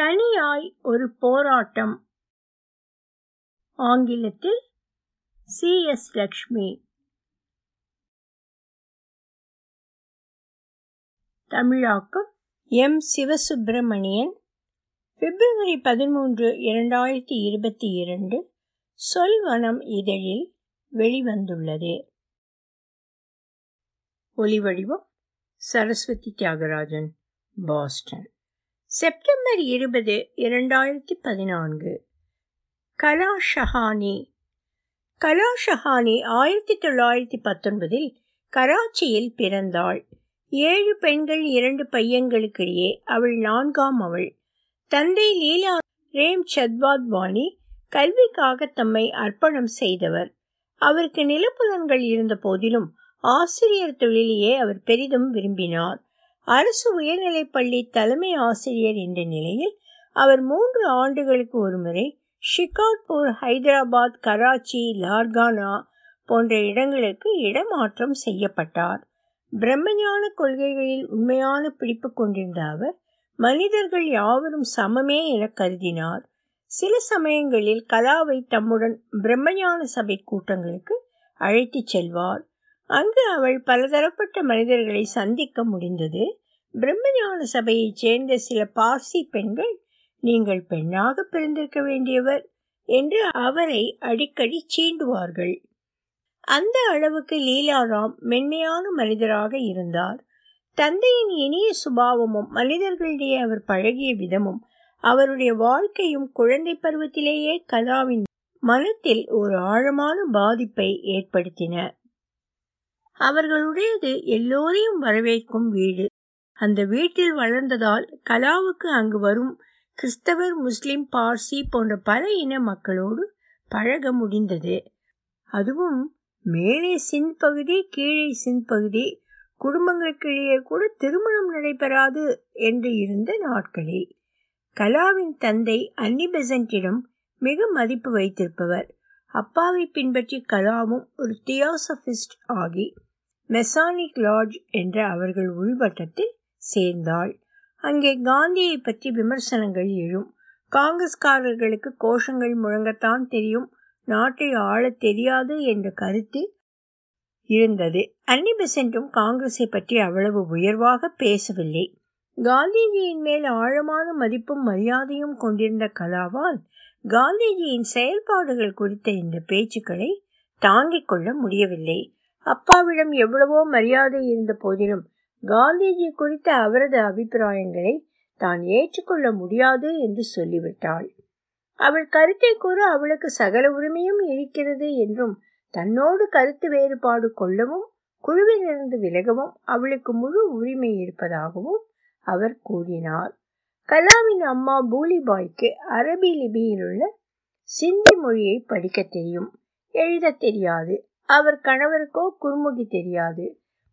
தனியாய் ஒரு போராட்டம். ஆங்கிலத்தில் சி. எஸ். லக்ஷ்மி. தமிழாக்கம் எம். சிவசுப்பிரமணியன். பிப்ரவரி பதிமூன்று இரண்டாயிரத்தி இருபத்தி இரண்டு. சொல்வனம் இதழில் வெளிவந்துள்ளது. ஒலிவடிவம் சரஸ்வதி தியாகராஜன் பாஸ்டன். செப்டம்பர் இருபது இரண்டாயிரத்தி பதினான்கு. கலாஷஹானி. கலாஷஹானி ஆயிரத்தி தொள்ளாயிரத்தி பத்தொன்பதில் கராச்சியில் பிறந்தாள். ஏழு பெண்கள் இரண்டு பையன்களுக்கிடையே அவள் நான்காம் அவள். தந்தை லீலா ரேம் சத்வாத்வானி கல்விக்காக தம்மை அர்ப்பணம் செய்தவர். அவருக்கு நிலப்புலன்கள் இருந்த போதிலும் ஆசிரியர் தொழிலையே அவர் பெரிதும் விரும்பினார். அரசு உயர்நிலைப்பள்ளி தலைமை ஆசிரியர் என்ற நிலையில் அவர் மூன்று ஆண்டுகளுக்கு ஒருமுறை ஷிகார்பூர் ஹைதராபாத் கராச்சி லார்கானா போன்ற இடங்களுக்கு இடமாற்றம் செய்யப்பட்டார். பிரம்மஞான கொள்கைகளில் உண்மையான பிடிப்பு கொண்டிருந்த அவர் மனிதர்கள் யாவரும் சமமே என கருதினார். சில சமயங்களில் கலாவை தம்முடன் பிரம்மஞான சபை கூட்டங்களுக்கு அழைத்துச் செல்வார். அங்கு அவள் பலதரப்பட்ட மனிதர்களை சந்திக்க முடிந்தது. பிரம்மஞான சபையைச் சேர்ந்த சில பார்சி பெண்கள் நீங்கள் பெண்ணாக பிறந்திருக்க வேண்டியவர் என்று அவரை அடிக்கடி சீண்டுவார்கள். அந்த அளவுக்கு லீலாராம் மென்மையான மனிதராக இருந்தார். தந்தையின் இனிய சுபாவமும் மனிதர்களிடையே அவர் பழகிய விதமும் அவருடைய வாழ்க்கையும் குழந்தை பருவத்திலேயே கலாவின் மனத்தில் ஒரு ஆழமான பாதிப்பை ஏற்படுத்தின. அவர்களுடையது எல்லோரையும் வரவேற்கும் வீடு. அந்த வீட்டில் வளர்ந்ததால் கலாவுக்கு அங்கு வரும் கிறிஸ்தவர் முஸ்லிம் பார்சி போன்ற பல இன மக்களோடு பழக முடிந்தது. அதுவும் மேலே சிந்த் பகுதி கீழே சிந்த் பகுதி குடும்பங்களுக்கிடையே கூட திருமணம் நடைபெறாது என்று இருந்த நாட்களில் கலாவின் தந்தை அன்னி மிக மதிப்பு வைத்திருப்பவர். அப்பாவை பின்பற்றி கலாவும் ஒரு தியோசபிஸ்ட் ஆகி மெசானிக் லாட்ஜ் என்ற அவர்கள் உள்வட்டத்தில் சேர்ந்தாள். அங்கே காந்தியை பற்றி விமர்சனங்கள் எழும். காங்கிரஸ்காரர்களுக்கு கோஷங்கள் முழங்கத்தான் தெரியும். நாட்டை ஆளத் தெரியாது என்ற கருத்து இருந்தது. அன்னி பெசன்ட்டும் காங்கிரஸை பற்றி அவ்வளவு உயர்வாக பேசவில்லை. காந்திஜியின் மேல் ஆழமான மதிப்பும் மரியாதையும் கொண்டிருந்த கலாவால் காந்திஜியின் செயல்பாடுகள் குறித்த இந்த பேச்சுக்களை தாங்கிக் கொள்ள முடியவில்லை. அப்பாவிடம் எவ்வளவோ மரியாதை இருந்த போதிலும் காந்திஜி குறித்த அவரது அபிப்பிராயங்களை தான் ஏற்றுக்கொள்ள முடியாது என்று சொல்லிவிட்டாள். அவள் கருத்தை கூற அவளுக்கு சகல உரிமையும் இருக்கிறது என்றும் தன்னோடு கருத்து வேறுபாடு கொள்ளவும் குழுவிலிருந்து விலகவும் அவளுக்கு முழு உரிமை இருப்பதாகவும் அவர் கூறினார். கலாமின் அம்மா பூலிபாய்க்கு அரபி லிபியில் உள்ள சிந்தி மொழியை படிக்க தெரியும். எழுத தெரியாது. அவர் கணவருக்கோ குறுமுகி தெரியாது.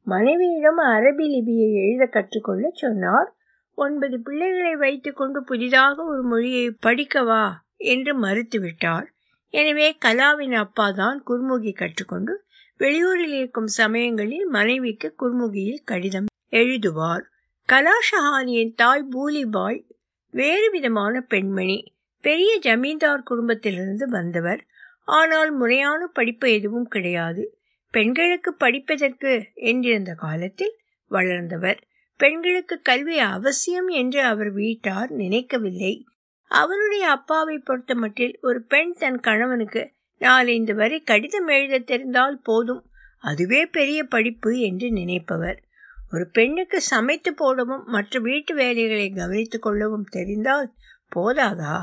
மனைவியிடம் அரபி லிபியை எழுத கற்றுக்கொள்ள சொன்னார். ஒன்பது பிள்ளைகளை வைத்துக்கொண்டு புதிதாக ஒரு மொழியை படிக்கவா? என்று மறுத்துவிட்டார். எனவே கலாவின் அப்பா தான் குர்முகி கற்றுக்கொண்டு வெளியூரில் இருக்கும் சமயங்களில் மனைவிக்கு குர்முகியில் கடிதம் எழுதுவார். கலாஷஹானியின் தாய் பூலிபாய் வேறு விதமான பெண்மணி. பெரிய ஜமீன்தார் குடும்பத்திலிருந்து வந்தவர். ஆனால் முறையான படிப்பு எதுவும் கிடையாது. பெண்களுக்கு படிப்பதற்கு என்றிருந்த காலத்தில் வளர்ந்தவர். பெண்களுக்கு கல்வி அவசியம் என்று அவர் வீட்டார் நினைக்கவில்லை. அவருடைய அப்பாவை பொறுத்தமட்டில் ஒரு பெண் தன் கணவனுக்கு நாலந்து வரை கடிதம் எழுத தெரிந்தால் போதும். அதுவே பெரிய படிப்பு என்று நினைப்பவர். ஒரு பெண்ணுக்கு சமைத்து போடவும் மற்ற வீட்டு வேலைகளை கவனித்துக் கொள்ளவும் தெரிந்தால் போதாதா?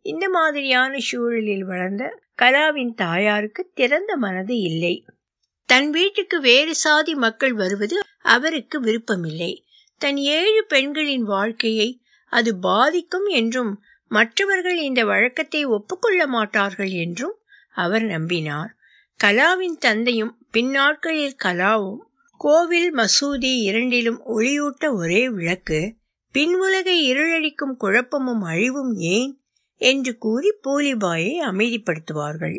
இந்த மாதிரியான சூழலில் வளர்ந்த கலாவின் தாயாருக்கு திறந்த மனது இல்லை. தன் வீட்டுக்கு வேறு சாதி மக்கள் வருவது அவருக்கு விருப்பமில்லை. தன் ஏழு பெண்களின் வாழ்க்கையை அது பாதிக்கும் என்றும் மற்றவர்கள் இந்த வழக்கத்தை ஒப்புக்கொள்ள மாட்டார்கள் என்றும் அவர் நம்பினார். கலாவின் தந்தையும் பின்னாட்களில் கலாவும் கோவில் மசூதி இரண்டிலும் ஒளியூட்ட ஒரே விளக்கு பின்வுலகை இருளடிக்கும் குழப்பமும் அழிவும் ஏன்? என்று கூறி பூலிபாயை அமைதிப்படுத்துவார்கள்.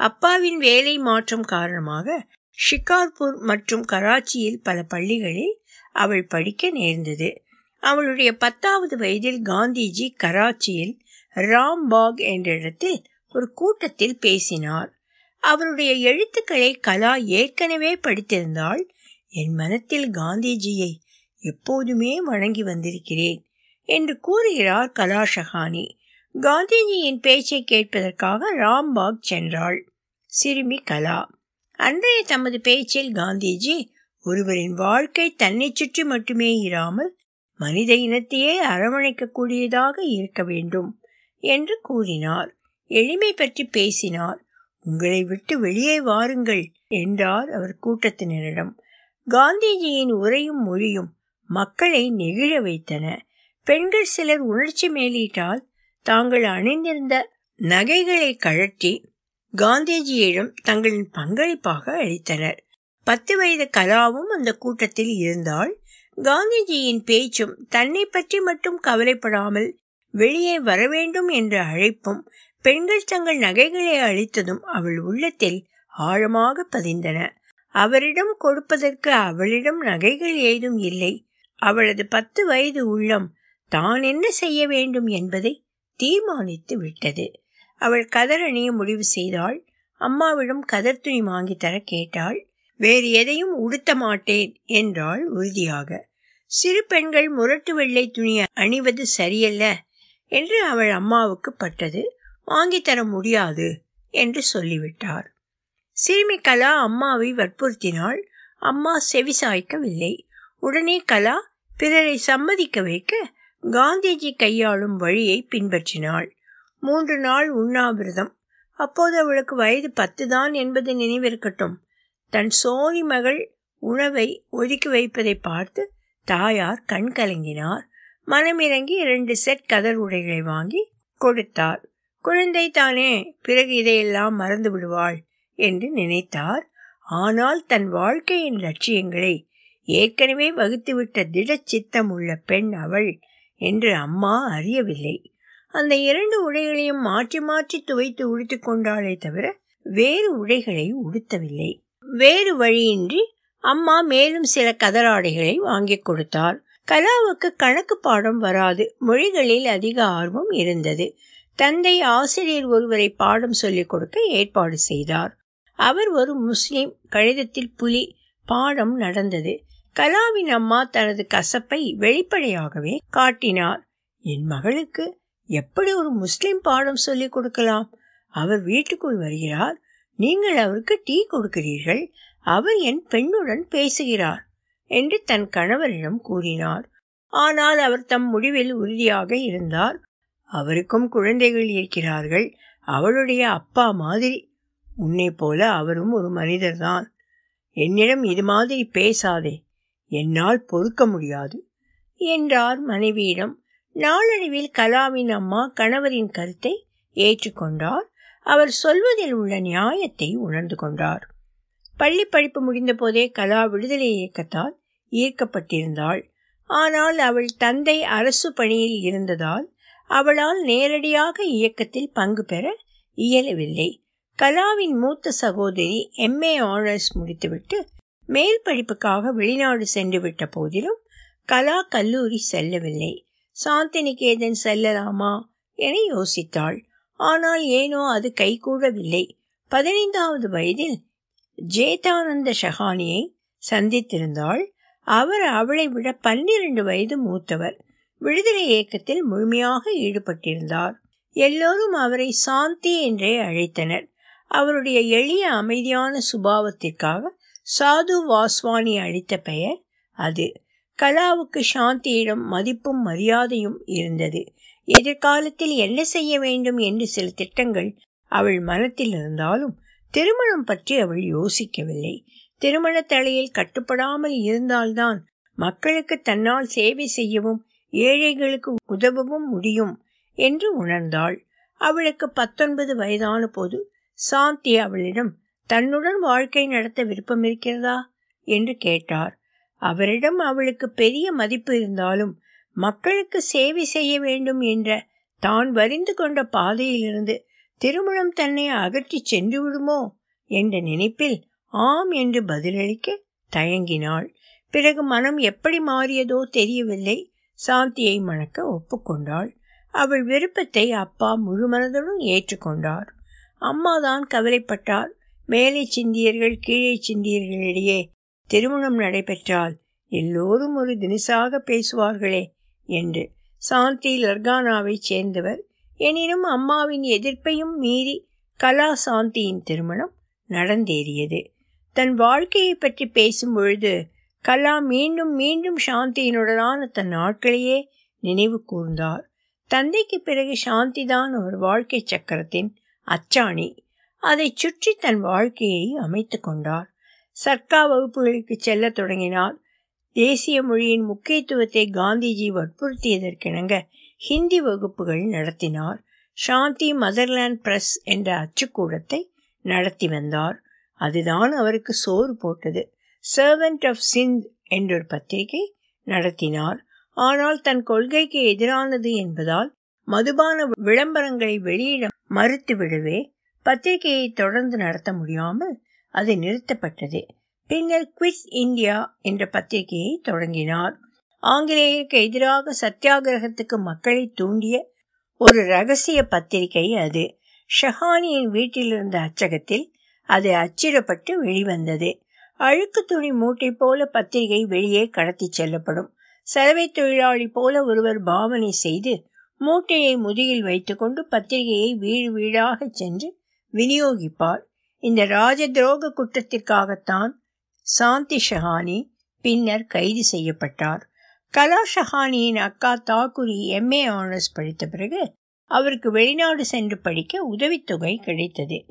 அப்பாவின் வேலை மாற்றம் காரணமாக ஷிகார்பூர் மற்றும் கராச்சியில் பல பள்ளிகளில் அவள் படிக்க நேர்ந்தது. அவளுடைய பத்தாவது வயதில் காந்திஜி கராச்சியில் ராம்பாக் என்ற இடத்தில் ஒரு கூட்டத்தில் பேசினார். அவருடைய எழுத்துக்களை கலா ஏற்கனவே படித்திருந்தால் என் மனத்தில் காந்திஜியை எப்போதுமே வணங்கி வந்திருக்கிறேன் என்று கூறுகிறார் கலா ஷஹானி. காந்திஜியின் பேச்சை கேட்பதற்காக ராம்பாக் சென்றாள். சிறுமி கலா. அன்றைய தமது பேச்சில் காந்திஜி ஒருவரின் வாழ்க்கை தன்னை சுற்றி மட்டுமே இராமல் மனித இனத்தையே அரவணைக்கக்கூடியதாக இருக்க வேண்டும் என்று கூறினார். எளிமை பற்றி பேசினார். உங்களை விட்டு வெளியே வாருங்கள் என்றார் அவர் கூட்டத்தினரிடம். காந்திஜியின் உரையும் மொழியும் மக்களை நெகிழ வைத்தன. பெண்கள் சிலர் உணர்ச்சி மேலீட்டால் தாங்கள் அணிந்திருந்த நகைகளை கழற்றி காந்திஜியிடம் தங்களின் பங்களிப்பாக அளித்தனர். பத்து வயது கலாவும் அந்த கூட்டத்தில் இருந்தால் காந்திஜியின் பேச்சும் தன்னை பற்றி மட்டும் கவலைப்படாமல் வெளியே வரவேண்டும் என்ற அழைப்பும் பெண்கள் தங்கள் நகைகளை அளித்ததும் அவள் உள்ளத்தில் ஆழமாக பதிந்தன. அவரிடம் கொடுப்பதற்கு அவளிடம் நகைகள் ஏதும் இல்லை. அவளது பத்து வயது உள்ளம் தான் என்ன செய்ய வேண்டும் என்பதை தீர்மானித்து விட்டது. அவள் கதர் அணிய முடிவு செய்தாள். அம்மாவிடம் கதர் துணி வாங்கி தர கேட்டாள். வேறு எதையும் உடுத்த மாட்டேன் என்றாள் உறுதியாக. சிறு பெண்கள் முரட்டு வெள்ளை துணி அணிவது சரியல்ல என்று அவள் அம்மாவுக்கு பட்டது. வாங்கி தர முடியாது என்று சொல்லிவிட்டார். சிறுமி கலா அம்மாவை வற்புறுத்தினாள். அம்மா செவிசாய்க்கவில்லை உடனே கலா பிறரை சம்மதிக்க வைக்க காந்திஜி கையாளும் வழியை பின்பற்றினாள். மூன்று நாள் உண்ணாவிரதம். அப்போது அவளுக்கு வயது பத்து தான் என்பது நினைவிருக்கட்டும். தன் சோனி மகள் உணவை ஒதுக்கி வைப்பதை பார்த்து தாயார் கண் கலங்கினார். மனமிறங்கி இரண்டு செட் கதர் உடைகளை வாங்கி கொடுத்தார் குழந்தை தானே பிறகு இதையெல்லாம் மறந்து விடுவாள் என்று நினைத்தார். ஆனால் தன் வாழ்க்கையின் லட்சியங்களை ஏற்கனவே வகுத்துவிட்ட திடச்சித்தம் உள்ள பெண் அவள் என்று அம்மா அறியவில்லை. அந்த இரண்டு உடைகளையும் மாற்றி மாற்றி துவைத்து உடுத்தி கொண்டாளே தவிர வேறு உடைகளை உடுத்தவில்லை. வேறு வழியின்றி அம்மா மேலும் சில கதராடைகளை வாங்கி கொடுத்தார் கலாவுக்கு கணக்கு பாடம் வராது. மொழிகளில் அதிக ஆர்வம் இருந்தது. தந்தை ஆசிரியர் ஒருவரை பாடம் சொல்லிக் கொடுக்க ஏற்பாடு செய்தார். அவர் ஒரு முஸ்லிம். கழிதத்தில் புலி பாடம் நடந்தது. கலாவின் அம்மா தனது கசப்பை வெளிப்படையாகவே காட்டினார். என் மகளுக்கு எப்படி ஒரு முஸ்லிம் பாடம் சொல்லிக் கொடுக்கலாம்? அவர் வீட்டுக்குள் வருகிறார். நீங்கள் அவருக்கு டீ கொடுக்கிறீர்கள். அவர் என் பெண்ணுடன் பேசுகிறார் என்று தன் கணவரிடம் கூறினார். ஆனால் அவர் தம் முடிவில் உறுதியாக இருந்தார். அவருக்கும் குழந்தைகள் இருக்கிறார்கள். அவளுடைய அப்பா மாதிரி. உன்னை போல அவரும் ஒரு மனிதர்தான். என்னிடம் இது மாதிரி பேசாதே. என்னால் பொறுக்க முடியாது என்றார் மனைவியிடம். நாளடைவில் கலாவின் அம்மா கணவரின் கருத்தை ஏற்றுக்கொண்டார். அவர் சொல்வதில் உள்ள நியாயத்தை உணர்ந்து கொண்டார். பள்ளி படிப்பு முடிந்த போதே கலா விடுதலை இயக்கத்தால் ஈர்க்கப்பட்டிருந்தாள். ஆனால் அவள் தந்தை அரசு பணியில் இருந்ததால் அவளால் நேரடியாக இயக்கத்தில் பங்கு பெற இயலவில்லை. கலாவின் மூத்த சகோதரி எம்ஏ ஆனர்ஸ் முடித்துவிட்டு மேல் படிப்புக்காக வெளிநாடு சென்று விட்ட போதிலும் கலா கல்லூரி செல்லவில்லை. சாந்திநிகேதன் செல்லலாமா என யோசித்தாள். ஆனால் ஏனோ அது கைகூடவில்லை. பதினைந்தாவது வயதில் ஜேதானந்த ஷஹானியை சந்தித்திருந்தாள். அவர் அவளை விட பன்னிரண்டு வயது மூத்தவர். விடுதலை இயக்கத்தில் முழுமையாக ஈடுபட்டிருந்தார். எல்லோரும் அவரை சாந்தி என்றே அழைத்தனர். அவருடைய எளிய அமைதியான சுபாவத்திற்காக சாது வாஸ்வானி அளித்த பெயர் அது. கலாவுக்கு சாந்தியிடம் மதிப்பும் மரியாதையும் இருந்தது. எதிர்காலத்தில் என்ன செய்ய வேண்டும் என்று சில திட்டங்கள் அவள் மனத்தில் இருந்தாலும் திருமணம் பற்றி அவள் யோசிக்கவில்லை. திருமண தலையில் கட்டுப்படாமல் இருந்தால்தான் மக்களுக்கு தன்னால் சேவை செய்யவும் ஏழைகளுக்கு உதவவும் முடியும் என்று உணர்ந்தாள். அவளுக்கு பத்தொன்பது வயதான போது சாந்தி அவளிடம் தன்னுடன் வாழ்க்கை நடத்த விருப்பம் இருக்கிறதா? என்று கேட்டார். அவரிடம் அவளுக்கு பெரிய மதிப்பு இருந்தாலும் மக்களுக்கு சேவை செய்ய வேண்டும் என்ற தான் வரிந்து கொண்ட பாதையிலிருந்து திருமணம் தன்னை அகற்றி சென்று விடுமோ என்ற நினைப்பில் ஆம் என்று பதிலளிக்க தயங்கினாள். பிறகு மனம் எப்படி மாறியதோ தெரியவில்லை. சாந்தியை மணக்க ஒப்புக்கொண்டாள். அவள் விருப்பத்தை அப்பா முழுமனதுடன் ஏற்றுக்கொண்டார். அம்மாதான் கவலைப்பட்டார். மேலே சிந்தியர்கள் கீழே சிந்தியர்களிடையே திருமணம் நடைபெற்றால் எல்லோரும் ஒரு தினசாக பேசுவார்களே என்று சாந்தி லர்கானாவைச் சேர்ந்தவர். எனினும் அம்மாவின் எதிர்ப்பையும் மீறி கலா சாந்தியின் திருமணம் நடந்தேறியது. தன் வாழ்க்கையை பற்றி பேசும் பொழுது கலா மீண்டும் மீண்டும் சாந்தியினுடனான தன் நாட்களையே நினைவு கூர்ந்தார். தந்தைக்கு பிறகு சாந்திதான் அவர் வாழ்க்கை சக்கரத்தின் அச்சாணி. அதை சுற்றி தன் வாழ்க்கையை அமைத்து கொண்டார். சர்க்கா வகுப்புகளுக்கு செல்ல தொடங்கினார். தேசிய மொழியின் முக்கியத்துவத்தை காந்திஜி வற்புறுத்தியதற்கிணங்க ஹிந்தி வகுப்புகள் நடத்தினார். சாந்தி மதர்லேண்ட் பிரஸ் என்ற அச்சுக்கூடத்தை நடத்தி வந்தார். அதுதான் அவருக்கு சோறு போட்டது. சர்வெண்ட் ஆஃப் சிந்த் என்றொரு பத்திரிகை நடத்தினார். ஆனால் தன் கொள்கைக்கு எதிரானது என்பதால் மதுபான விளம்பரங்களை வெளியிட மறுத்துவிடவே பத்திரிகையை தொடர்ந்து நடத்த முடியாமல் அது நிறுத்தப்பட்டது. பின்னர் குவிஸ் இந்தியா என்ற பத்திரிகையை தொடங்கினார். ஆங்கிலேயருக்கு எதிராக சத்தியாகிரகத்துக்கு மக்களை தூண்டிய ஒரு ரகசிய பத்திரிகை அது. ஷஹானியின் வீட்டில் இருந்த அச்சகத்தில் அது அச்சிடப்பட்டு வெளிவந்தது. அழுக்கு துணி மூட்டை போல பத்திரிகை வெளியே கடத்தி செல்லப்படும். சலவை தொழிலாளி போல ஒருவர் பாவனை செய்து மூட்டையை முதுகில் வைத்துக்கொண்டு பத்திரிகையை வீடு வீடாக சென்று விநியோகிப்பார். இந்த ராஜ துரோக குற்றத்திற்காகத்தான் சாந்தி ஷஹானி பின்னர் கைது செய்யப்பட்டார். கலா ஷஹானியின் அக்கா தாக்குரி எம்ஏ ஆனர்ஸ் படித்த பிறகு அவருக்கு வெளிநாடு சென்று படிக்க உதவித்தொகை கிடைத்தது.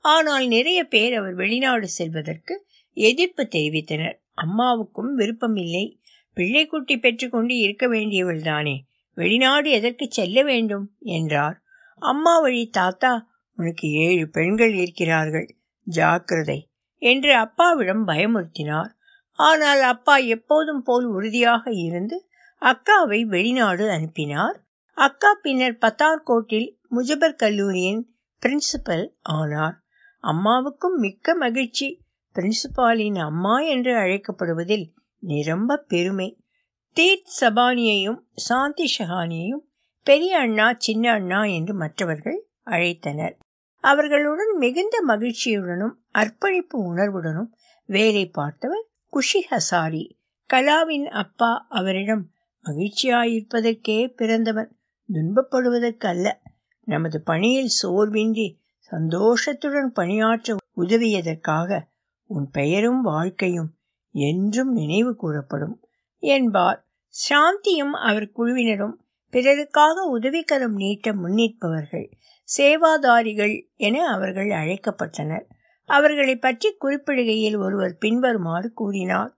ஆனால் நிறைய பேர் அவர் வெளிநாடு செல்வதற்கு எதிர்ப்பு தெரிவித்தனர். அம்மாவுக்கும் விருப்பமில்லை பிள்ளைக்குட்டி பெற்றுக்கொண்டு இருக்க வேண்டியவள் தானே வெளிநாடு எதற்கு செல்ல வேண்டும்? என்றார். அம்மா வழி தாத்தா உனக்கு ஏழு பெண்கள் இருக்கிறார்கள். ஜாக்கிரதை. என்று அப்பாவிடம் பயமுறுத்தினார். ஆனால் அப்பா எப்போதும் போல் உறுதியாக இருந்து அக்காவை வெளிநாடு அனுப்பினார். அக்கா பின்னர் பத்தார்கோட்டில் முஜபர் கல்லூரியின் பிரின்சிபல் ஆனார். அம்மாவுக்கும் மிக்க மகிழ்ச்சி. பிரின்சிபாலின் அம்மா என்று அழைக்கப்படுவதில் நிரம்ப பெருமை. தீத் சபானியையும் சாந்தி ஷஹானியையும் பெரிய அண்ணா சின்ன அண்ணா என்று மற்றவர்கள் அழைத்தனர். அவர்களுடன் மிகுந்த மகிழ்ச்சியுடனும் அர்ப்பணிப்பு உணர்வுடனும் வேலை பார்த்தவர் குஷி ஹசாரி கலாவின் அப்பா அவரிடம் மகிழ்ச்சியாயிருப்பதற்கே பிறந்தவன் துன்பப்படுவதற்கு அல்ல நமது பணியில் சோர்வின்றி சந்தோஷத்துடன் பணியாற்ற உதவியதற்காக உன் பெயரும் வாழ்க்கையும் என்றும் நினைவு கூறப்படும் என்பார். சாந்தியும் அவர் குழுவினரும் பிறருக்காக உதவிக்கரம் நீட்ட முன்னிற்பவர்கள் சேவாதாரிகள் என அவர்கள் அழைக்கப்பட்டனர். அவர்களை பற்றி குறிப்பிடுகையில் ஒருவர் பின்வருமாறு கூறினார்.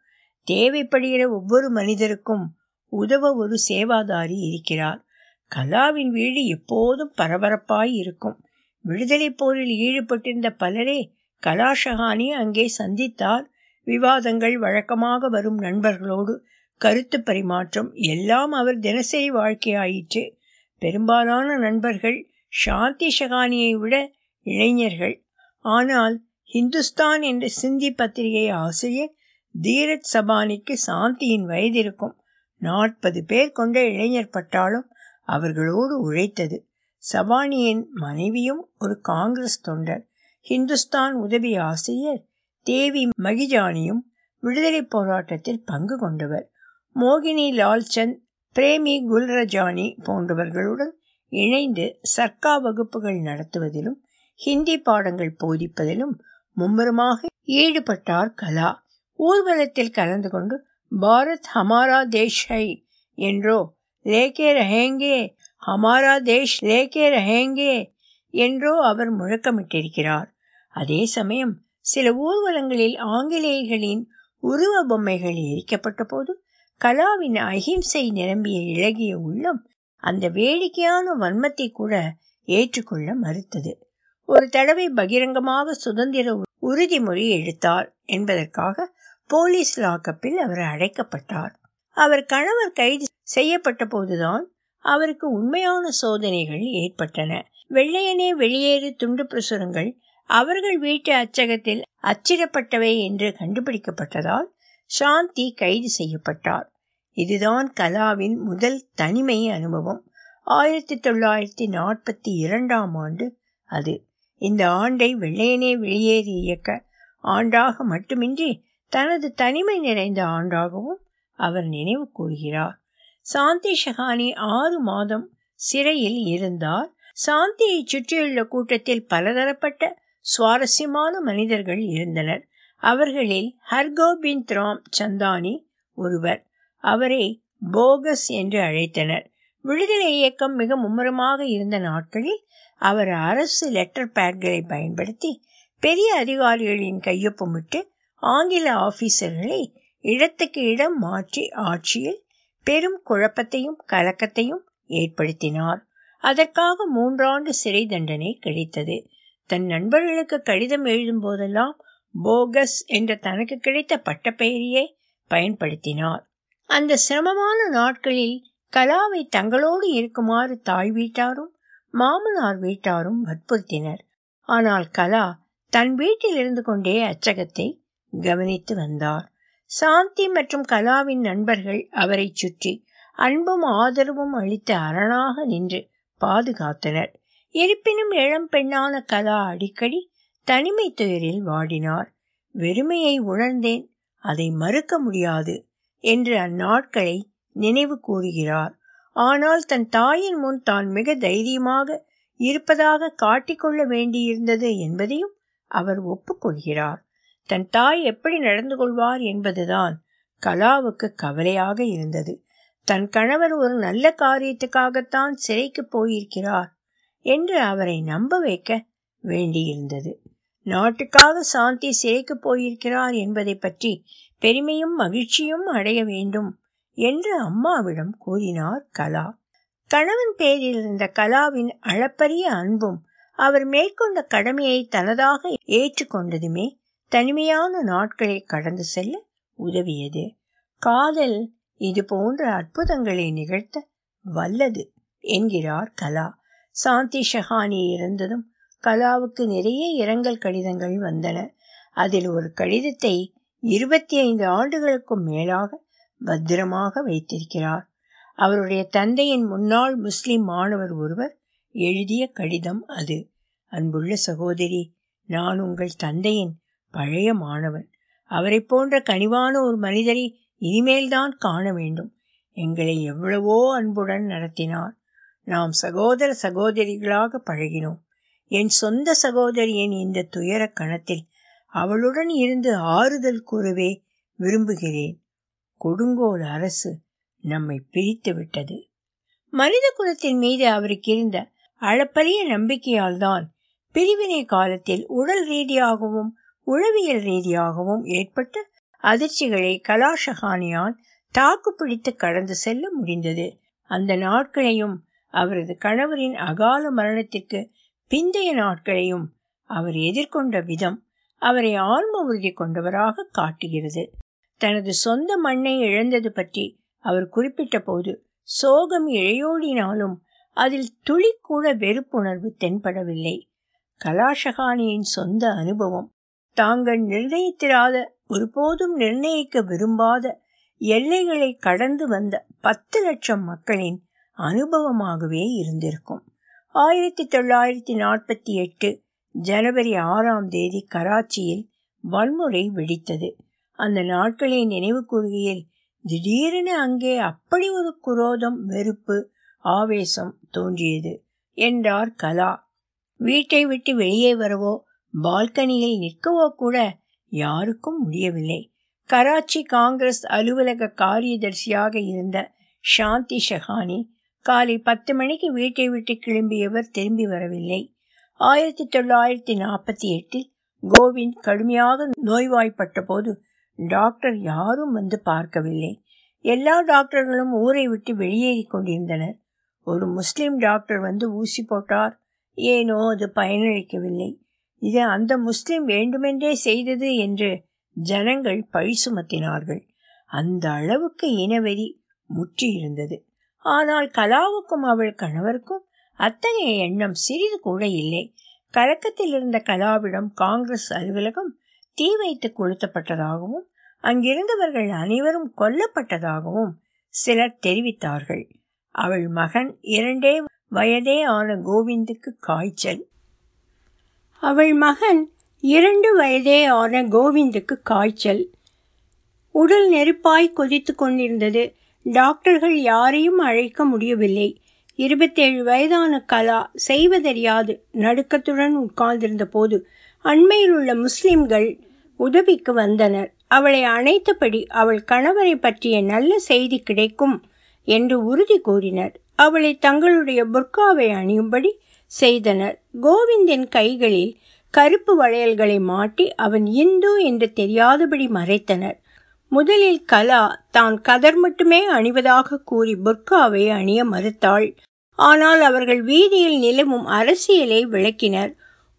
தேவைப்படுகிற ஒவ்வொரு மனிதருக்கும் உதவ ஒரு சேவாதாரி இருக்கிறார். கலாவின் வீடு எப்போதும் பரபரப்பாய் இருக்கும். விடுதலை போரில் ஈடுபட்டிருந்த பலரே கலாஷஹானி அங்கே சந்தித்தார். விவாதங்கள் வழக்கமாக வரும் நண்பர்களோடு கருத்து பரிமாற்றம் எல்லாம் அவர் தினசரி வாழ்க்கையாயிற்று. பெரும்பாலான நண்பர்கள் சாந்தி ஷகானியை விட இளைஞர்கள். ஆனால் ஹிந்துஸ்தான் என்ற சிந்தி பத்திரிகை ஆசிரியர் தீரத் சபானிக்கு சாந்தியின் வயதிருக்கும். நாற்பது பேர் கொண்ட இளைஞர் பட்டாலும் அவர்களோடு உழைத்தது. சபானியின் மனைவியும் ஒரு காங்கிரஸ் தொண்டர். ஹிந்துஸ்தான் உதவி ஆசிரியர் தேவி மகிஜானியும் விடுதலை போராட்டத்தில் பங்கு கொண்டவர். மோகினி லால்சந்த் பிரேமி குல்ரஜானி போன்றவர்களுடன் இணைந்து சர்க்கா வகுப்புகள் நடத்துவதிலும் ஹிந்தி பாடங்கள் போதிப்பதிலும் மும்முரமாக ஈடுபட்டார் கலா. ஊர்வலத்தில் கலந்து கொண்டு பாரத் ஹமாரா தேஷ் ஹை என்றோ லேக்கே ரஹேங்கே ஹமாரா தேஷ் லேக்கே ரஹேங்கே என்றோ அவர் முழக்கமிட்டிருக்கிறார். அதே சமயம் சில ஊர்வலங்களில் ஆங்கிலேயர்களின் உருவ பொம்மைகள் எரிக்கப்பட்ட போது கலாவின் அகிம்சை நிரம்பிய இழகிய உள்ளம் அந்த வேடிக்கையான வன்மத்தை கூட ஏற்றுக்கொள்ள மறுத்தது. ஒரு தடவை பகிரங்கமாக சுதந்திர உறுதிமொழி எடுத்தார் என்பதற்காக போலீஸ் லாக்கப்பில் அவர் அடைக்கப்பட்டார். அவர் கணவர் கைது செய்யப்பட்ட போதுதான் அவருக்கு உண்மையான சோதனைகள் ஏற்பட்டன. வெள்ளையனே வெளியேறு துண்டு பிரசுரங்கள் அவர்கள் வீட்டு அச்சகத்தில் அச்சிடப்பட்டவை என்று கண்டுபிடிக்கப்பட்டதால் சாந்தி கைது செய்யப்பட்டார். இதுதான் கலாவின் முதல் தனிமை அனுபவம். ஆயிரத்தி தொள்ளாயிரத்தி நாற்பத்தி இரண்டாம் ஆண்டு அது. இந்த ஆண்டை வெள்ளையனே வெளியேறி இயக்க ஆண்டாக மட்டுமின்றி தனது தனிமை நிறைந்த ஆண்டாகவும் அவர் நினைவு கூறுகிறார். சாந்தி ஷஹானி ஆறு மாதம் சிறையில் இருந்தார். சாந்தியை சுற்றியுள்ள கூட்டத்தில் பலதரப்பட்ட சுவாரஸ்யமான மனிதர்கள் இருந்தனர். அவர்களில் ஹர்கோபிந்த் ராம் சந்தானி ஒருவர். அவரை போகஸ் என்று அழைத்தனர். விடுதலை இயக்கம் மிக மும்முரமாக இருந்த நாட்களில் அவர் அரசு லெட்டர் பேட்களை பயன்படுத்தி பெரிய அதிகாரிகளின் கையொப்பமிட்டு ஆங்கில ஆபீசர்களை இடத்துக்கு இடம் மாற்றி ஆட்சியில் பெரும் குழப்பத்தையும் கலக்கத்தையும் ஏற்படுத்தினார். அதற்காக மூன்றாண்டு சிறை தண்டனை கிடைத்தது. தன் நண்பர்களுக்கு கடிதம் எழுதும் போதெல்லாம் போகஸ் என்ற தனக்கு கிடைத்த பட்டப்பெயரையே பயன்படுத்தினார். அந்த சிரமமான நாட்களில் கலாவை தங்களோடு இருக்குமாறு தாய் வீட்டாரும் மாமனார் வீட்டாரும் வற்புறுத்தினர். ஆனால் கலா தன் வீட்டில் இருந்து கொண்டே அச்சகத்தை கவனித்து வந்தார். சாந்தி மற்றும் கலாவின் நண்பர்கள் அவரை சுற்றி அன்பும் ஆதரவும் அளித்த அரணாக நின்று பாதுகாத்தனர். இருப்பினும் இளம் பெண்ணான கலா அடிக்கடி தனிமை துயரில் வாடினார். வெறுமையை உணர்ந்தேன் அதை மறுக்க முடியாது என்று அந்நாட்களை நினைவு கூறுகிறார். ஆனால் தன் தாயின் முன் தான் மிக தைரியமாக இருப்பதாக காட்டிக்கொள்ள வேண்டியிருந்தது என்பதையும் அவர் ஒப்புக்கொள்கிறார் தன் தாய் எப்படி நடந்து கொள்வார் என்பதுதான் கலாவுக்கு கவலையாக இருந்தது. தன் கணவர் ஒரு நல்ல காரியத்துக்காகத்தான் சிறைக்கு போயிருக்கிறார் என்று அவரை நம்ப வைக்க வேண்டியிருந்தது. நாட்டுக்காக சாந்தி சிறைக்கு போயிருக்கிறார் என்பதை பற்றி பெருமையும் மகிழ்ச்சியும் அடைய வேண்டும் என்று அம்மாவிடம் கூறினார் கலா. கணவன் பேரில் இருந்த கலாவின் அளப்பரிய அன்பும் அவர் மேற்கொண்ட கடமையை தனதாக ஏற்றுக்கொண்டதுமே தனிமையான நாட்களை கடந்து செல்ல உதவியது. காதல் இது போன்ற அற்புதங்களை நிகழ்த்த வல்லது என்கிறார் கலா. சாந்தி ஷஹானி இருந்ததும் கலாவுக்கு நிறைய இரங்கல் கடிதங்கள் வந்தன. அதில் ஒரு கடிதத்தை இருபத்தி ஐந்து ஆண்டுகளுக்கும் மேலாக பத்திரமாக வைத்திருக்கிறார். அவருடைய தந்தையின் முன்னாள் முஸ்லிம் மாணவர் ஒருவர் எழுதிய கடிதம் அது. அன்புள்ள சகோதரி நான் உங்கள் தந்தையின் பழைய மாணவன். அவரை போன்ற கனிவான ஒரு மனிதரை இனிமேல்தான் காண வேண்டும். எங்களை எவ்வளவோ அன்புடன் நடத்தினார். நாம் சகோதர சகோதரிகளாக பழகினோம். என் சொந்த சகோதரியின் இந்த துயர கணத்தில் அவளுடன் இருந்து ஆறுதல் கூறவே விரும்புகிறேன். கொடுங்கோல் அரசு நம்மை பிரித்து விட்டது. மனித குலத்தின் மீது அவருக்கு இருந்த அளப்பரிய நம்பிக்கையால் தான் பிரிவினை காலத்தில் உடல் ரீதியாகவும் உளவியல் ரீதியாகவும் ஏற்பட்ட அதிர்ச்சிகளை கலாஷஹானியால் தாக்கு பிடித்து கடந்து செல்ல முடிந்தது. அந்த நாட்களையும் அவரது கணவரின் அகால மரணத்திற்கு பிந்தைய நாட்களையும் அவர் எதிர்கொண்ட விதம் அவரை ஆன்ம உறுதி கொண்டவராக காட்டுகிறது. தனது சொந்த மண்ணை இழந்தது பற்றி அவர் குறிப்பிட்ட போது சோகம் இழையோடினாலும் அதில் துளி கூட வெறுப்புணர்வு தென்படவில்லை. கலாஷகானியின் சொந்த அனுபவம் தாங்கள் நிர்ணயித்திராத ஒருபோதும் நிர்ணயிக்க விரும்பாத எல்லைகளை கடந்து வந்த பத்து லட்சம் மக்களின் அனுபவமாகவே இருந்திருக்கும். ஆயிரத்தி தொள்ளாயிரத்தி நாற்பத்தி எட்டு ஜனவரி ஆறாம் தேதி கராச்சியில் வன்முறை வெடித்தது. அந்த நாட்களை நினைவு கூறுகையில் திடீரென அங்கே அப்படி ஒரு குரோதம் வெறுப்பு ஆவேசம் தோன்றியது என்றார் கலா. வீட்டை விட்டு வெளியே வரவோ பால்கனியில் நிற்கவோ கூட யாருக்கும் முடியவில்லை. கராச்சி காங்கிரஸ் அலுவலக காரியதர்சியாக இருந்த சாந்தி ஷஹானி காலை பத்து மணிக்கு வீட்டை விட்டு கிளம்பியவர் திரும்பி வரவில்லை. ஆயிரத்தி தொள்ளாயிரத்தி நாற்பத்தி எட்டில் கோவிந்த் கடுமையாக நோய்வாய்ப்பட்ட போது டாக்டர் யாரும் வந்து பார்க்கவில்லை. எல்லா டாக்டர்களும் ஊரை விட்டு வெளியேறி கொண்டிருந்தனர். ஒரு முஸ்லிம் டாக்டர் வந்து ஊசி போட்டார். ஏனோ அது பயனளிக்கவில்லை. இது அந்த முஸ்லிம் வேண்டுமென்றே செய்தது என்று ஜனங்கள் பழி சுமத்தினார்கள். அந்த அளவுக்கு இனவெறி முற்றியிருந்தது. ஆனால் கலாவுக்கும் அவள் கணவருக்கும் அத்தகைய எண்ணம் சிறிது கூட இல்லை. கலக்கத்தில் இருந்த கலாவிடம் காங்கிரஸ் அலுவலகம் தீ வைத்து கொளுத்தப்பட்டதாகவும் அங்கிருந்தவர்கள் அனைவரும் கொல்லப்பட்டதாகவும் சிலர் தெரிவித்தார்கள். அவள் மகன் இரண்டே வயதே ஆன கோவிந்துக்கு காய்ச்சல். அவள் மகன் இரண்டு வயதே ஆன கோவிந்துக்கு காய்ச்சல். உடல் நெருப்பாய் கொதித்து கொண்டிருந்தது. டாக்டர்கள் யாரையும் அழைக்க முடியவில்லை. இருபத்தேழு வயதான கலா செய்வதறியாது நடுக்கத்துடன் உட்கார்ந்திருந்த போது அண்மையில் உள்ள முஸ்லிம்கள் உதவிக்கு வந்தனர். அவளை அணைத்தபடி அவள் கணவரை பற்றிய நல்ல செய்தி கிடைக்கும் என்று உறுதி கூறினர். அவளை தங்களுடைய புர்காவை அணியும்படி செய்தனர். கோவிந்தின் கைகளில் கருப்பு வளையல்களை மாட்டி அவன் இந்து என்று தெரியாதபடி மறைத்தனர். முதலில் கலா தான் கதர் மட்டுமே அணிவதாக கூறி புர்காவை அணிய மறுத்தாள். ஆனால் அவர்கள் வீதியில் நிலவும் அரசியலை விளக்கினர்.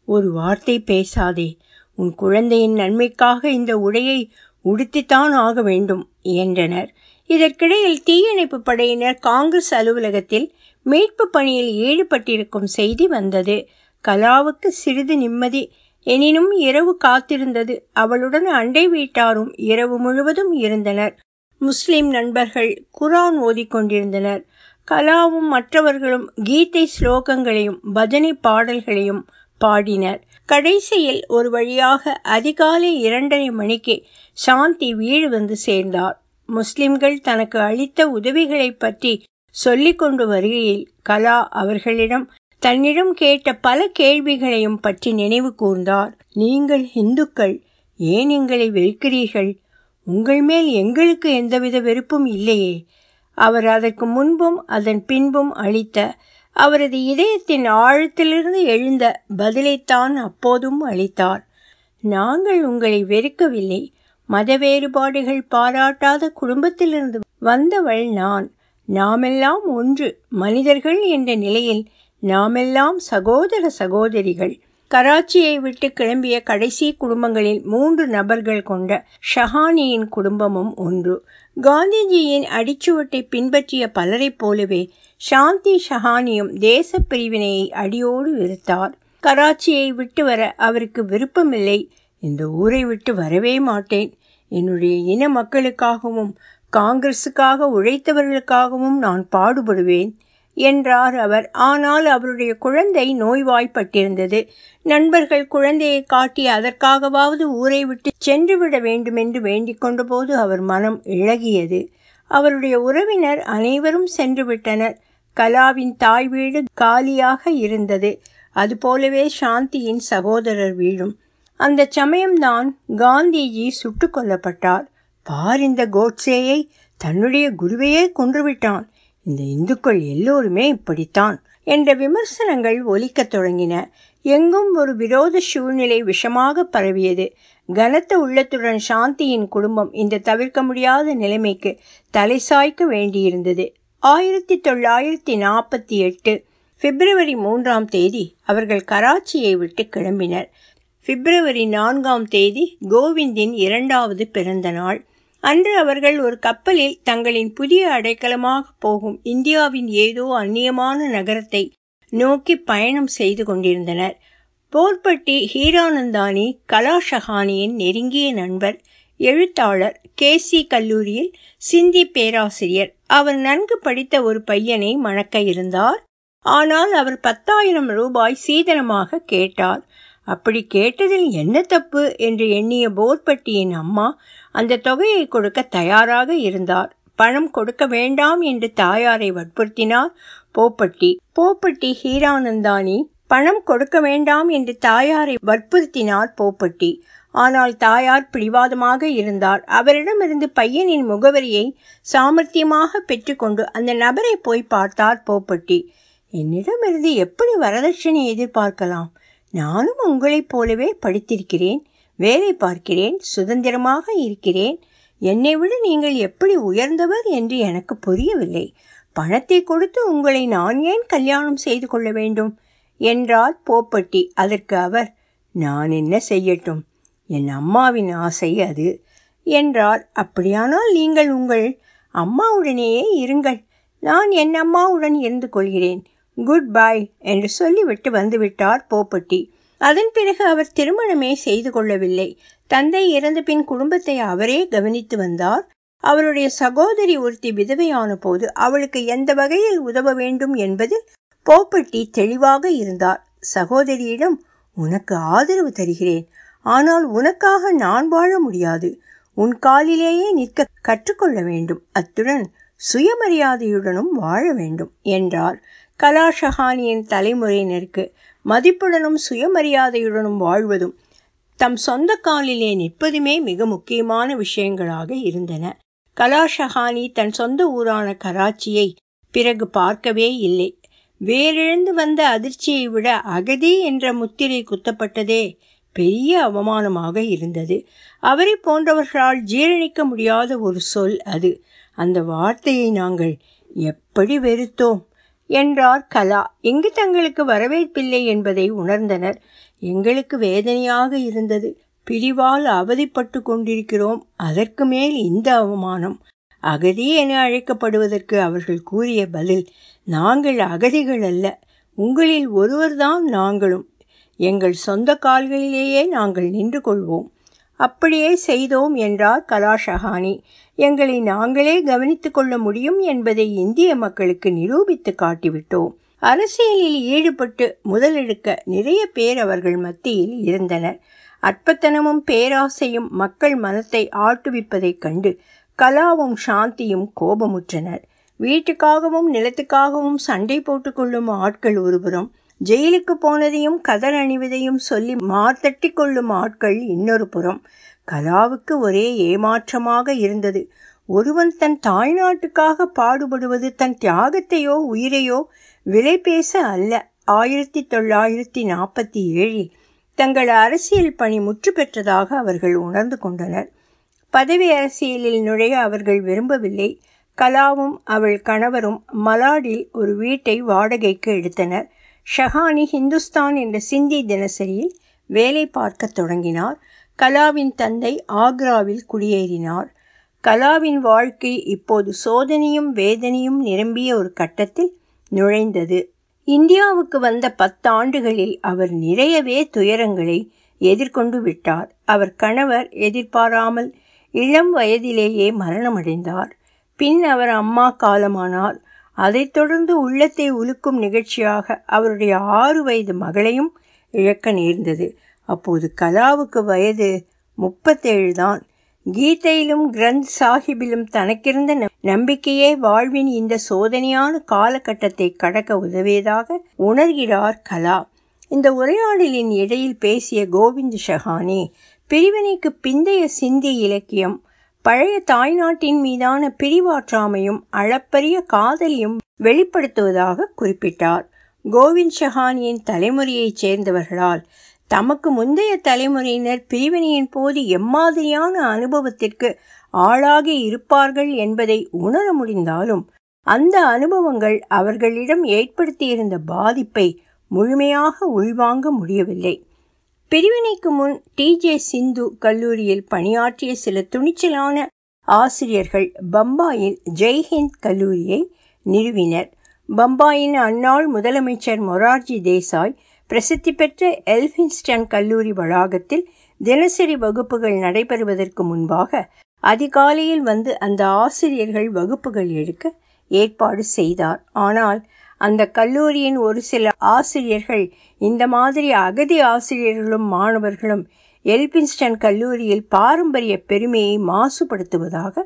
ஒரு வார்த்தை பேசாதே. உன் குழந்தையின் நன்மைக்காக இந்த உடையை உடுத்தித்தான் ஆக வேண்டும் என்றனர். இதற்கிடையில் தீயணைப்பு படையினர் காங்கிரஸ் அலுவலகத்தில் மீட்பு பணியில் ஈடுபட்டிருக்கும் செய்தி வந்தது. கலாவுக்கு சிறிது நிம்மதி எனினும் இரவு காத்திருந்தது. அவளுடன் அண்டை வீட்டாரும் இரவு முழுவதும் இருந்தனர். முஸ்லிம் நண்பர்கள் குரான் ஓதிக்கொண்டிருந்தனர் கலாவும் மற்றவர்களும் கீதை ஸ்லோகங்களையும் பஜனை பாடல்களையும் பாடினர். கடைசியில் ஒரு வழியாக அதிகாலை இரண்டரை மணிக்கு சாந்தி வீடு வந்து சேர்ந்தார். முஸ்லிம்கள் தனக்கு அளித்த உதவிகளை பற்றி சொல்லிக் கொண்டு வருகையில் கலா அவர்களிடம் தன்னிடம் கேட்ட பல கேள்விகளையும் பற்றி நினைவு கூர்ந்தார். நீங்கள் இந்துக்கள் ஏன் எங்களை வெறுக்கிறீர்கள்? உங்கள் மேல் எங்களுக்கு எந்தவித வெறுப்பும் இல்லையே. அவர் அதற்கு முன்பும் அதன் பின்பும் அளித்த அவரது இதயத்தின் ஆழத்திலிருந்து எழுந்த பதிலைத்தான் அப்போதும் அளித்தார். நாங்கள் உங்களை வெறுக்கவில்லை. மத வேறுபாடுகள் பாராட்டாத குடும்பத்திலிருந்து வந்தவள் நான். நாமெல்லாம் ஒன்று மனிதர்கள் என்ற நிலையில் நாமெல்லாம் சகோதர சகோதரிகள். கராச்சியை விட்டு கிளம்பிய கடைசி குடும்பங்களில் மூன்று நபர்கள் கொண்ட ஷஹானியின் குடும்பமும் ஒன்று. காந்திஜியின் அடிச்சுவட்டை பின்பற்றிய பலரைப் போலவே சாந்தி ஷஹானியும் தேச பிரிவினையை அடியோடு வெறுத்தார். கராச்சியை விட்டு வர அவருக்கு விருப்பமில்லை. இந்த ஊரை விட்டு வரவே மாட்டேன். என்னுடைய இன மக்களுக்காகவும் காங்கிரஸுக்காக உழைத்தவர்களுக்காகவும் நான் பாடுபடுவேன். என்றார் அவர். ஆனால் அவருடைய குழந்தை நோய்வாய்ப்பட்டிருந்தது. நண்பர்கள் குழந்தையை காட்டி அதற்காகவாவது ஊரை விட்டு சென்றுவிட வேண்டுமென்று வேண்டிக் கொண்டபோது அவர் மனம் இழகியது. அவருடைய உறவினர் அனைவரும் சென்று விட்டனர். கலாவின் தாய் வீடு காலியாக இருந்தது. அதுபோலவே சாந்தியின் சகோதரர் வீடும். அந்த சமயம்தான் காந்திஜி சுட்டுக் கொல்லப்பட்டார். பார் இந்த கோட்சேயை தன்னுடைய குருவையே கொன்றுவிட்டான் இந்த இந்துக்கள் எல்லோருமே இப்படித்தான் என்ற விமர்சனங்கள் ஒலிக்கத் தொடங்கின. எங்கும் ஒரு விரோத சூழ்நிலை விஷமாக பரவியது. கனத்த உள்ளத்துடன் சாந்தியின் குடும்பம் இந்த தவிர்க்க முடியாத நிலைமைக்கு தலை சாய்க்க வேண்டியிருந்தது. ஆயிரத்தி தொள்ளாயிரத்தி நாற்பத்தி எட்டு பிப்ரவரி மூன்றாம் தேதி அவர்கள் கராச்சியை விட்டு கிளம்பினர். பிப்ரவரி நான்காம் தேதி கோவிந்தின் இரண்டாவது பிறந்த நாள் அன்று அவர்கள் ஒரு கப்பலில் தங்களின் புதிய அடைக்கலமாக போகும் இந்தியாவின் ஏதோ அந்நியமான நகரத்தை நோக்கி பயணம் செய்து கொண்டிருந்தனர். போர்பட்டி ஹீரானந்தானி கலாஷஹானியின் நெருங்கிய நண்பர் எழுத்தாளர் கேசி கல்லூரியில் சிந்தி பேராசிரியர். அவர் நன்கு படித்த ஒரு பையனை மணக்க இருந்தார். ஆனால் அவர் பத்தாயிரம் ரூபாய் சீதனமாக கேட்டார். அப்படி கேட்டதில் என்ன தப்பு? என்று எண்ணிய போர்பட்டியின் அம்மா அந்த தொகையை கொடுக்க தயாராக இருந்தார். பணம் கொடுக்க வேண்டாம் என்று தாயாரை வற்புறுத்தினார். போப்பட்டி. போப்பட்டி ஹீரானந்தானி பணம் கொடுக்க வேண்டாம் என்று தாயாரை வற்புறுத்தினார் போப்பட்டி. ஆனால் தாயார் பிடிவாதமாக இருந்தார். அவரிடமிருந்து பையனின் முகவரியை சாமர்த்தியமாக பெற்றுக்கொண்டு அந்த நபரை போய் பார்த்தார் போப்பட்டி. என்னிடமிருந்து எப்படி வரதட்சணை எதிர்பார்க்கலாம்? நானும் உங்களைப் போலவே படித்திருக்கிறேன். வேலை பார்க்கிறேன் சுதந்திரமாக இருக்கிறேன். என்னை விட நீங்கள் எப்படி உயர்ந்தவர் என்று எனக்கு புரியவில்லை. பணத்தை கொடுத்து உங்களை நான் ஏன் கல்யாணம் செய்து கொள்ள வேண்டும்? என்றார் போப்பட்டி. அதற்கு அவர் நான் என்ன செய்யட்டும்? என் அம்மாவின் ஆசை அது. என்றார். அப்படியானால் நீங்கள் உங்கள் அம்மாவுடனேயே இருங்கள். நான் என் அம்மாவுடன் இருந்து கொள்கிறேன். குட் பை என்று சொல்லிவிட்டு வந்துவிட்டார் போப்பட்டி. அதன் பிறகு அவர் திருமணமே செய்து கொள்ளவில்லை. தந்தை இறந்த பின் குடும்பத்தை அவரே கவனித்து வந்தார். அவருடைய சகோதரி ஒருத்தி விதவையான போது அவளுக்கு எந்த வகையில் உதவ வேண்டும் என்பதில் போப்பட்டி தெளிவாக இருந்தார். சகோதரியிடம் உனக்கு ஆதரவு தருகிறேன். ஆனால் உனக்காக நான் வாழ முடியாது. உன் காலிலேயே நிற்க கற்றுக்கொள்ள வேண்டும். அத்துடன் சுயமரியாதையுடனும் வாழ வேண்டும் என்றார். கலாஷஹானியின் தலைமுறையினருக்கு மதிப்புடனும் சுயமரியாதையுடனும் வாழ்வதும் தம் சொந்த காலிலே நிற்பதுமே மிக முக்கியமான விஷயங்களாக இருந்தன. கலாஷஹானி தன் சொந்த ஊரான கராச்சியை பிறகு பார்க்கவே இல்லை. வேறிழந்து வந்த அதிர்ச்சியை விட அகதி என்ற முத்திரை குத்தப்பட்டதே பெரிய அவமானமாக இருந்தது. அவரை போன்றவர்களால் ஜீரணிக்க முடியாத ஒரு சொல் அது. அந்த வார்த்தையை நாங்கள் எப்படி வெறுத்தோம்? என்றார் கலா. எங்கு தங்களுக்கு வரவேற்பில்லை என்பதை உணர்ந்தனர். எங்களுக்கு வேதனையாக இருந்தது. பிரிவால் அவதிப்பட்டு கொண்டிருக்கிறோம். அதற்கு மேல் இந்த அவமானம். அகதி என அழைக்கப்படுவதற்கு அவர்கள் கூறிய பதில் நாங்கள் அகதிகள் அல்ல. உங்களில் ஒருவர்தான் நாங்களும். எங்கள் சொந்த கால்களிலேயே நாங்கள் நின்று கொள்வோம். அப்படியே செய்தோம் என்றார் கலாஷஹானி எங்களை நாங்களே கவனித்துக் கொள்ள முடியும் என்பதை இந்திய மக்களுக்கு நிரூபித்து காட்டிவிட்டோம். அரசியலில் ஈடுபட்டு முதலெடுக்க நிறைய பேர் அவர்கள் மத்தியில் இருந்தனர். அற்பத்தனமும் பேராசையும் மக்கள் மனத்தை ஆட்டுவிப்பதைக் கண்டு கலாவும் சாந்தியும் கோபமுற்றனர். வீட்டுக்காகவும் நிலத்துக்காகவும் சண்டை போட்டுக்கொள்ளும் ஆட்கள் ஒருபுறம் ஜெயிலுக்கு போனதையும் கதர் அணிவதையும் சொல்லி மார்த்தட்டி கொள்ளும் ஆட்கள் இன்னொரு புறம் கலாவுக்கு ஒரே ஏமாற்றமாக இருந்தது. ஒருவன் தன் தாய்நாட்டுக்காக பாடுபடுவது தன் தியாகத்தையோ உயிரையோ விலை பேச அல்ல. ஆயிரத்தி தொள்ளாயிரத்தி நாற்பத்தி ஏழில் தங்கள் அரசியல் பணி முற்று பெற்றதாக அவர்கள் உணர்ந்து கொண்டனர். பதவி அரசியலில் நுழைய அவர்கள் விரும்பவில்லை. கலாவும் அவள் கணவரும் மலாடில் ஒரு வீட்டை வாடகைக்கு எடுத்தனர். ஷஹானி ஹிந்துஸ்தான் என்ற சிந்தி தினசரியில் வேலை பார்க்க தொடங்கினார். கலாவின் தந்தை ஆக்ராவில் குடியேறினார். கலாவின் வாழ்க்கை இப்போது சோதனையும் வேதனையும் நிரம்பிய ஒரு கட்டத்தில் நுழைந்தது. இந்தியாவுக்கு வந்த பத்தாண்டுகளில் அவர் நிறையவே துயரங்களை எதிர்கொண்டு விட்டார். அவர் கணவர் எதிர்பாராமல் இளம் வயதிலேயே மரணமடைந்தார். பின் அவர் அம்மா காலமானார். அதைத் தொடர்ந்து உள்ளத்தை உலுக்கும் நிகழ்ச்சியாக அவருடைய ஆறு வயது மகளையும் இழக்க நேர்ந்தது. அப்போது கலாவுக்கு வயது முப்பத்தேழு தான். கீதையிலும் கிரந்த் சாஹிபிலும் தனக்கிருந்த நம்பிக்கையே வாழ்வின் இந்த சோதனையான காலகட்டத்தை கடக்க உதவியதாக உணர்கிறார் கலா. இந்த உரையாடலின் இடையில் பேசிய கோவிந்த் ஷஹானி பிரிவினைக்கு பிந்தைய சிந்தி இலக்கியம் பழைய தாய்நாட்டின் மீதான பிரிவாற்றாமையும் அளப்பரிய காதலியும் வெளிப்படுத்துவதாக குறிப்பிட்டார். கோவிந்த் ஷஹானியின் தலைமுறையைச் சேர்ந்தவர்களால் தமக்கு முந்தைய தலைமுறையினர் பிரிவினையின் போது எம்மாதிரியான அனுபவத்திற்கு ஆளாகி இருப்பார்கள் என்பதை உணர முடிந்தாலும் அந்த அனுபவங்கள் அவர்களிடம் ஏற்படுத்தியிருந்த பாதிப்பை முழுமையாக உள்வாங்க முடியவில்லை. பிரிவினைக்கு முன் டிஜே சிந்து கல்லூரியில் பணியாற்றிய சில துணிச்சலான ஆசிரியர்கள் பம்பாயில் ஜெய்ஹிந்த் கல்லூரியை நிறுவினர். பம்பாயின் அந்நாள் முதலமைச்சர் மொரார்ஜி தேசாய் பிரசித்தி பெற்ற எல்பின்ஸ்டன் கல்லூரி வளாகத்தில் தினசரி வகுப்புகள் நடைபெறுவதற்கு முன்பாக அதிகாலையில் வந்து அந்த ஆசிரியர்கள் வகுப்புகள் எடுக்க ஏற்பாடு செய்தார். ஆனால் அந்த கல்லூரியின் ஒரு சில ஆசிரியர்கள் இந்த மாதிரி அகதி ஆசிரியர்களும் மாணவர்களும் எல்பின்ஸ்டன் கல்லூரியில் பாரம்பரிய பெருமையை மாசுபடுத்துவதாக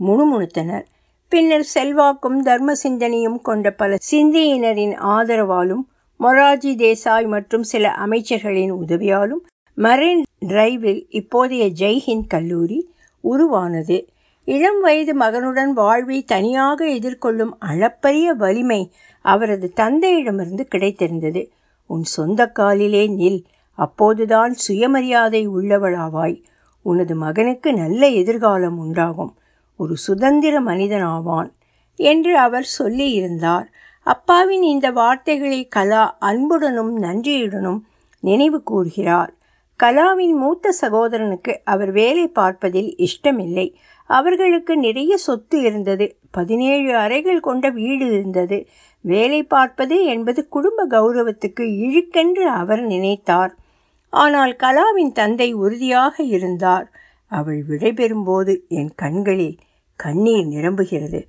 முணுமுணுத்தனர். பின்னர் செல்வாக்கும் தர்ம சிந்தனையும் கொண்ட பல சிந்தியினரின் ஆதரவாலும் மொராஜி தேசாய் மற்றும் சில அமைச்சர்களின் உதவியாலும் மரைன் டிரைவில் இப்போதைய ஜெய்ஹிந்த் கல்லூரி உருவானது. இளம் வயது மகனுடன் வாழ்வை தனியாக எதிர்கொள்ளும் அளப்பரிய வலிமை அவரது தந்தையிடமிருந்து கிடைத்திருந்தது. உன் சொந்த காலிலே நில் அப்போதுதான் சுயமரியாதை உள்ளவளாவாய். உனது மகனுக்கு நல்ல எதிர்காலம் உண்டாகும். ஒரு சுதந்திர மனிதனாவான் என்று அவர் சொல்லியிருந்தார். அப்பாவின் இந்த வார்த்தைகளை கலா அன்புடனும் நன்றியுடனும் நினைவு கூர்கிறார் கலாவின் மூத்த சகோதரனுக்கு அவர் வேலை பார்ப்பதில் இஷ்டமில்லை. அவர்களுக்கு நிறைய சொத்து இருந்தது. பதினேழு அறைகள் கொண்ட வீடு இருந்தது. வேலை பார்ப்பது என்பது குடும்ப கௌரவத்துக்கு இழுக்கென்று அவர் நினைத்தார். ஆனால் கலாவின் தந்தை உறுதியாக இருந்தார். அவள் விடைபெறும்போது என் கண்களில் கண்ணீர் நிரம்புகிறது.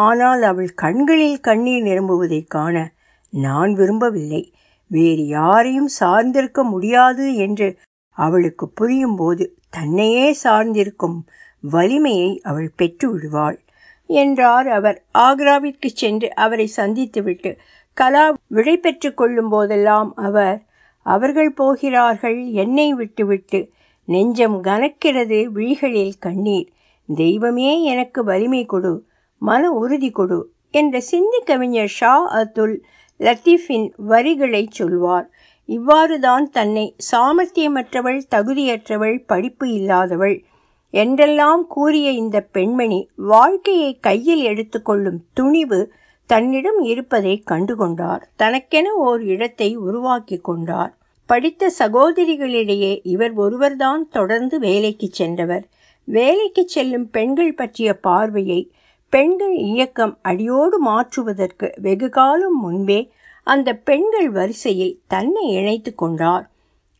ஆனால் அவள் கண்களில் கண்ணீர் நிரம்புவதைக் காண நான் விரும்பவில்லை. வேறு யாரையும் சார்ந்திருக்க முடியாது என்று அவளுக்கு புரியும் போது தன்னையே சார்ந்திருக்கும் வலிமையை அவள் பெற்று விடுவாள் என்றார் அவர். ஆக்ராவிற்கு சென்று அவரை சந்தித்துவிட்டு கலா விடை பெற்று கொள்ளும் போதெல்லாம் அவர் அவர்கள் போகிறார்கள் என்னை விட்டுவிட்டு. நெஞ்சம் கனக்கிறது விழிகளில் கண்ணீர். தெய்வமே எனக்கு வலிமை கொடு. மன உறுதி கொடு என்ற சிந்தி கவிஞர் ஷா அத்துல் லத்தீஃபின் வரிகளை சொல்வார். இவ்வாறுதான் தன்னை சாமர்த்தியமற்றவள் தகுதியற்றவள் படிப்பு இல்லாதவள் என்றெல்லாம் கூறிய இந்த பெண்மணி வாழ்க்கையை கையில் எடுத்துக்கொள்ளும் துணிவு தன்னிடம் இருப்பதை கண்டுகொண்டார். தனக்கென ஓர் இடத்தை உருவாக்கி கொண்டார். படித்த சகோதரிகளிடையே இவர் ஒருவர்தான் தொடர்ந்து வேலைக்கு சென்றவர். வேலைக்கு செல்லும் பெண்கள் பற்றிய பார்வையை பெண்கள் இயக்கம் அடியோடு மாற்றுவதற்கு வெகு காலம் முன்பே அந்த பெண்கள் வரிசையில் தன்னை இணைத்து கொண்டார்.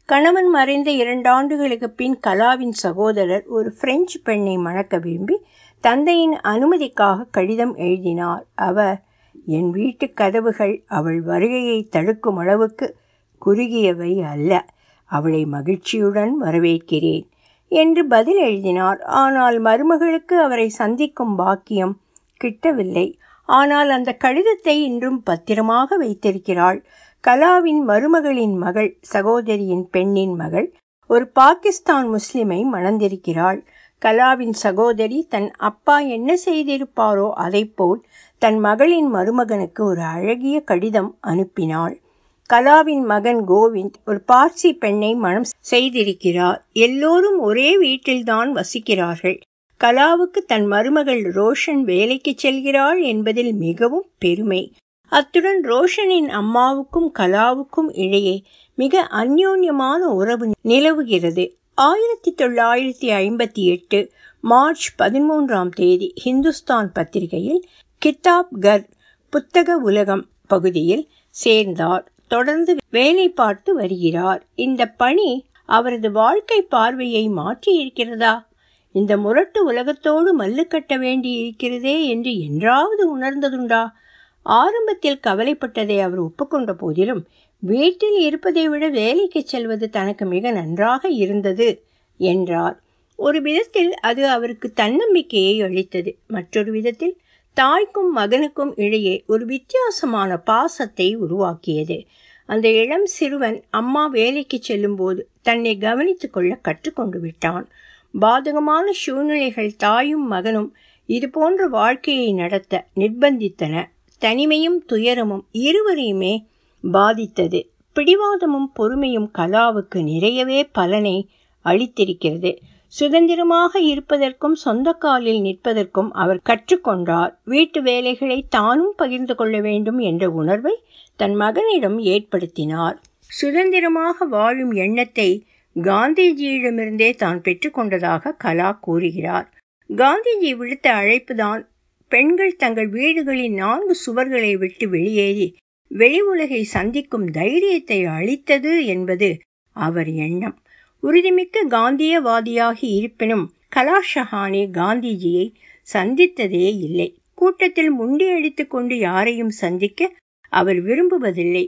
கணவன் மறைந்த இரண்டாண்டுகளுக்கு பின் கலாவின் சகோதரர் ஒரு பிரெஞ்சு பெண்ணை மணக்க விரும்பி தந்தையின் அனுமதிக்காக கடிதம் எழுதினார். அவர் என் வீட்டு கதவுகள் அவள் வருகையை தடுக்கும் அளவுக்கு குறுகியவை அல்ல. அவளை மகிழ்ச்சியுடன் வரவேற்கிறேன். என்று பதில் எழுதினார். ஆனால் மருமகளுக்கு அவரை சந்திக்கும் பாக்கியம் கிட்டவில்லை. ஆனால் அந்த கடிதத்தை இன்றும் பத்திரமாக வைத்திருக்கிறாள். கலாவின் மருமகளின் மகள் சகோதரியின் பெண்ணின் மகள் ஒரு பாகிஸ்தான் முஸ்லிமை மணந்திருக்கிறாள். கலாவின் சகோதரி தன் அப்பா என்ன செய்திருப்பாரோ அதைப்போல் தன் மகளின் மருமகனுக்கு ஒரு அழகிய கடிதம் அனுப்பினாள். கலாவின் மகன் கோவிந்த் ஒரு பார்சி பெண்ணை மனம் செய்திருக்கிறார். எல்லோரும் ஒரே வீட்டில்தான் வசிக்கிறார்கள். கலாவுக்கு தன் மருமகள் ரோஷன் வேலைக்கு செல்கிறாள் என்பதில் மிகவும் பெருமை. அத்துடன் ரோஷனின் அம்மாவுக்கும் கலாவுக்கும் இடையே மிக அந்யோன்யமான உறவு நிலவுகிறது. ஆயிரத்தி தொள்ளாயிரத்தி ஐம்பத்தி எட்டு மார்ச் பதிமூன்றாம் தேதி ஹிந்துஸ்தான் பத்திரிகையில் கிதாப்கர் புத்தக உலகம் பகுதியில் சேர்ந்தார். தொடர்ந்து வேலை பார்த்து வருகிறார். இந்த பணி அவரது வாழ்க்கை பார்வையை மாற்றி இருக்கிறதா இந்த முரட்டு உலகத்தோடு மல்லு கட்ட வேண்டி இருக்கிறதே என்று என்றாவது உணர்ந்ததுண்டா? ஆரம்பத்தில் கவலைப்பட்டதை அவர் ஒப்புக்கொண்ட போதிலும் வீட்டில் இருப்பதை விட வேலைக்கு செல்வது தனக்கு மிக நன்றாக இருந்தது என்றார். ஒரு விதத்தில் அது அவருக்கு தன்னம்பிக்கையை அளித்தது. மற்றொரு விதத்தில் தாய்க்கும் மகனுக்கும் இடையே ஒரு வித்தியாசமான பாசத்தை உருவாக்கியது. அந்த இளம் சிறுவன் அம்மா வேலைக்கு செல்லும்போது தன்னை கவனித்துக் கொள்ள கற்றுக்கொண்டு விட்டான். பாதகமான சூழ்நிலைகள் தாயும் மகனும் இது போன்ற வாழ்க்கையை நடத்த நிர்பந்தித்தன. தனிமையும் துயரமும் இருவரையுமே பாதித்தது. பிடிவாதமும் பொறுமையும் கலாவுக்கு நிறையவே பலனை அளித்திருக்கிறது. சுதந்திரமாக இருப்பதற்கும் சொந்த காலில் நிற்பதற்கும் அவர் கற்றுக்கொண்டார். வீட்டு வேலைகளை தானும் பகிர்ந்து கொள்ள வேண்டும் என்ற உணர்வை தன் மகனிடம் ஏற்படுத்தினார். சுதந்திரமாக வாழும் எண்ணத்தை காந்திஜியிடமிருந்தே தான் பெற்றுக்கொண்டதாக கலா கூறுகிறார். காந்திஜி விடுத்த அழைப்புதான் பெண்கள் தங்கள் வீடுகளின் நான்கு சுவர்களை விட்டு வெளியேறி வெளி உலகை சந்திக்கும் தைரியத்தை அளித்தது என்பது அவர் எண்ணம். உறுதிமிக்க காந்தியவாதியாகி இருப்பினும் கலாஷஹானே காந்திஜியை சந்தித்ததே இல்லை. கூட்டத்தில் முண்டியடித்து கொண்டு யாரையும் சந்திக்க அவர் விரும்புவதில்லை.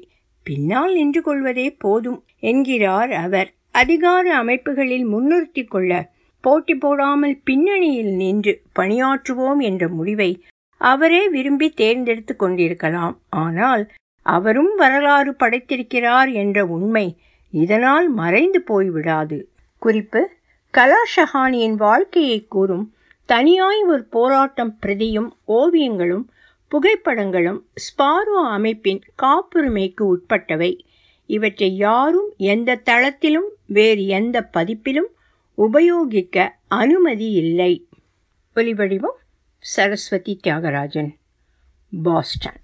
பின்னால் நின்று கொள்வதே போதும் என்கிறார் அவர். அதிகார அமைப்புகளில் முன்னிறுத்தி கொள்ள போட்டி போடாமல் பின்னணியில் நின்று பணியாற்றுவோம் என்ற முடிவை அவரே விரும்பி தேர்ந்தெடுத்து கொண்டிருக்கலாம். ஆனால் அவரும் வரலாறு படைத்திருக்கிறார் என்ற உண்மை இதனால் மறைந்து போய்விடாது. குறிப்பு கலாஷஹானியின் வாழ்க்கையை கூறும் தனியாய் ஒரு போராட்டம் பிரதியும் ஓவியங்களும் புகைப்படங்களும் ஸ்பாரோ அமைப்பின் காப்புரிமைக்கு உட்பட்டவை. இவற்றை யாரும் எந்த தளத்திலும் வேறு எந்த பதிப்பிலும் உபயோகிக்க அனுமதி இல்லை. ஒலிவடிவம் சரஸ்வதி தியாகராஜன் பாஸ்டன்.